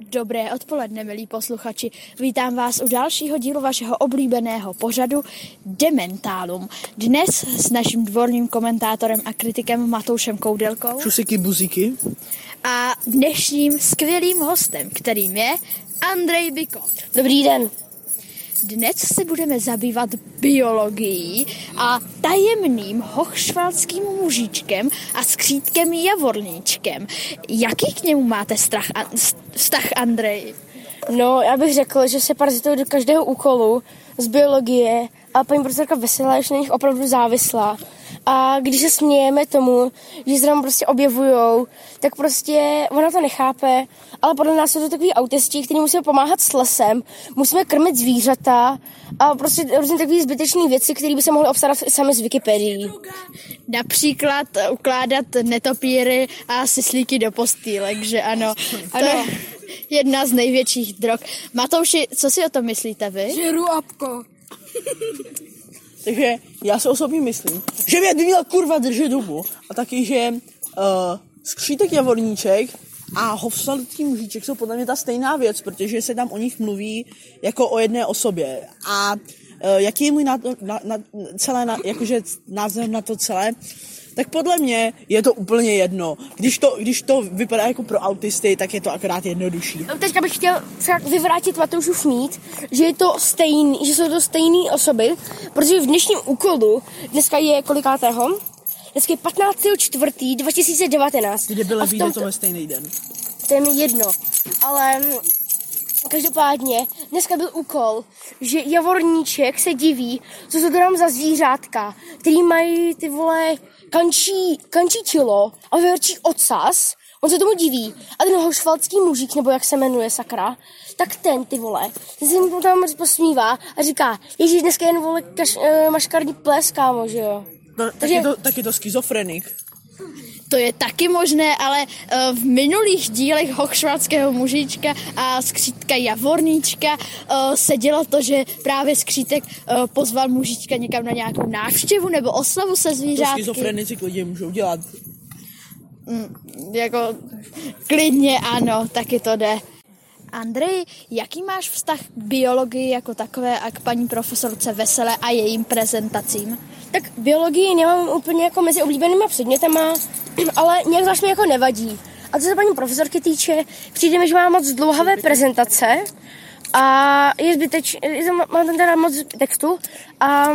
Dobré odpoledne, milí posluchači. Vítám vás u dalšího dílu vašeho oblíbeného pořadu Dementálum. Dnes s naším dvorním komentátorem a kritikem Matoušem Koudelkou. Šusiky buziky. A dnešním skvělým hostem, kterým je Andrej Biko. Dobrý den. Dnes se budeme zabývat biologií a tajemným hochšvalským mužičkem a skřítkem javorníčkem. Jaký k němu máte strach, a, vztah, Andrej? No, já bych řekl, že se parazitují do každého úkolu z biologie a paní profesorka Veselá je na nich opravdu závislá. A když se smějeme tomu, že se tam prostě objevujou, tak prostě ona to nechápe, ale podle nás jsou to takový autisti, kteří musí pomáhat s lesem, musíme krmit zvířata a prostě různě takové zbytečné věci, které by se mohly obstarat sami z Wikipedii. Například ukládat netopíry a syslíky do postýlek, že ano. ano. Jedna z největších drog. Matouši, co si o tom myslíte vy? Žeru apko. Takže já si osobně myslím, že mě by měl kurva držet dubu. A taky, že uh, skřítek javorníček a hovslatý mužíček jsou podle mě ta stejná věc, protože se tam o nich mluví jako o jedné osobě. A uh, jaký je můj na, na, na, celé, na, jakože názor na to celé? Tak podle mě je to úplně jedno. Když to, když to vypadá jako pro autisty, tak je to akorát jednodušší. No, teďka bych chtěl vyvrátit Matoušův mít, že je to stejný, že jsou to stejné osoby, protože v dnešním úkolu, dneska je kolikátého? Dneska je 15. čtvrtý 2019. Kde bylo vyjde to stejný den. To je mi jedno. Ale Každopádně, dneska byl úkol, že Javorníček se diví, co se to tam za zvířátka, který mají ty vole kančí, kančí tělo a vyvrčí ocas, on se tomu diví. A ten hošvalský mužík, nebo jak se jmenuje sakra, tak ten, ty vole, ten se mu tam posmívá a říká, ježíš, dneska jen vole kaš, uh, maškarní ples, kámo, že jo. No, tak, Takže... je to, tak je to schizofrenik. To je taky možné, ale uh, v minulých dílech hochšvátského mužička a skřítka Javorníčka uh, se dělo to, že právě skřítek uh, pozval mužička někam na nějakou návštěvu nebo oslavu se zvířátky. To schizofrenici klidně můžou dělat. Mm, jako klidně ano, taky to jde. Andrej, jaký máš vztah k biologii jako takové a k paní profesorce Vesele a jejím prezentacím? Tak biologii nemám úplně jako mezi oblíbenými předmětama, ale nějak zvlášť mi jako nevadí. A co se paní profesorky týče, přijde mi, že má moc dlouhavé prezentace a je zbyteč, má tam teda moc textu a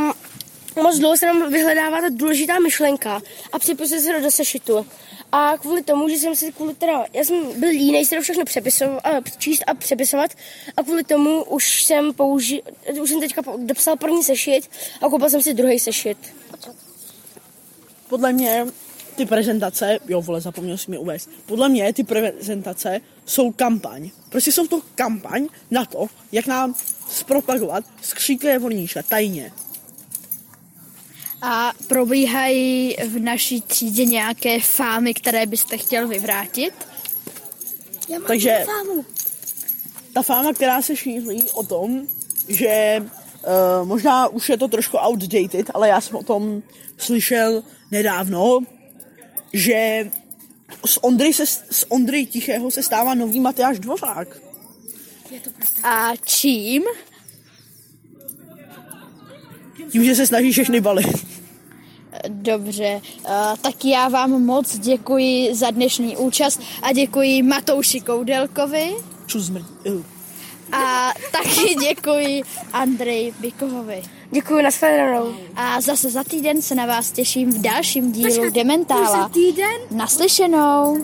moc dlouho se tam vyhledává ta důležitá myšlenka a připisuje se do sešitu. A kvůli tomu, že jsem si kvůli teda, já jsem byl línej si to všechno přepisovat, a číst a přepisovat a kvůli tomu už jsem použil, už jsem teďka dopsal první sešit a koupil jsem si druhý sešit. Podle mě ty prezentace, jo vole, zapomněl si mi uvést, podle mě ty prezentace jsou kampaň. Prostě jsou to kampaň na to, jak nám zpropagovat skříklé voníčka tajně. A probíhají v naší třídě nějaké fámy, které byste chtěl vyvrátit? Já mám Takže fámu. ta fáma, která se šíří o tom, že uh, možná už je to trošku outdated, ale já jsem o tom slyšel nedávno, že z Ondry, se, z Ondry Tichého se stává nový Matyáš Dvořák. A čím? Tím, že se snaží všechny balit. Dobře, tak já vám moc děkuji za dnešní účast a děkuji Matouši Koudelkovi. Čus A taky děkuji Andrej Bikovovi. Děkuji, nashledanou. A zase za týden se na vás těším v dalším dílu Počkat, Dementála. Naslyšenou.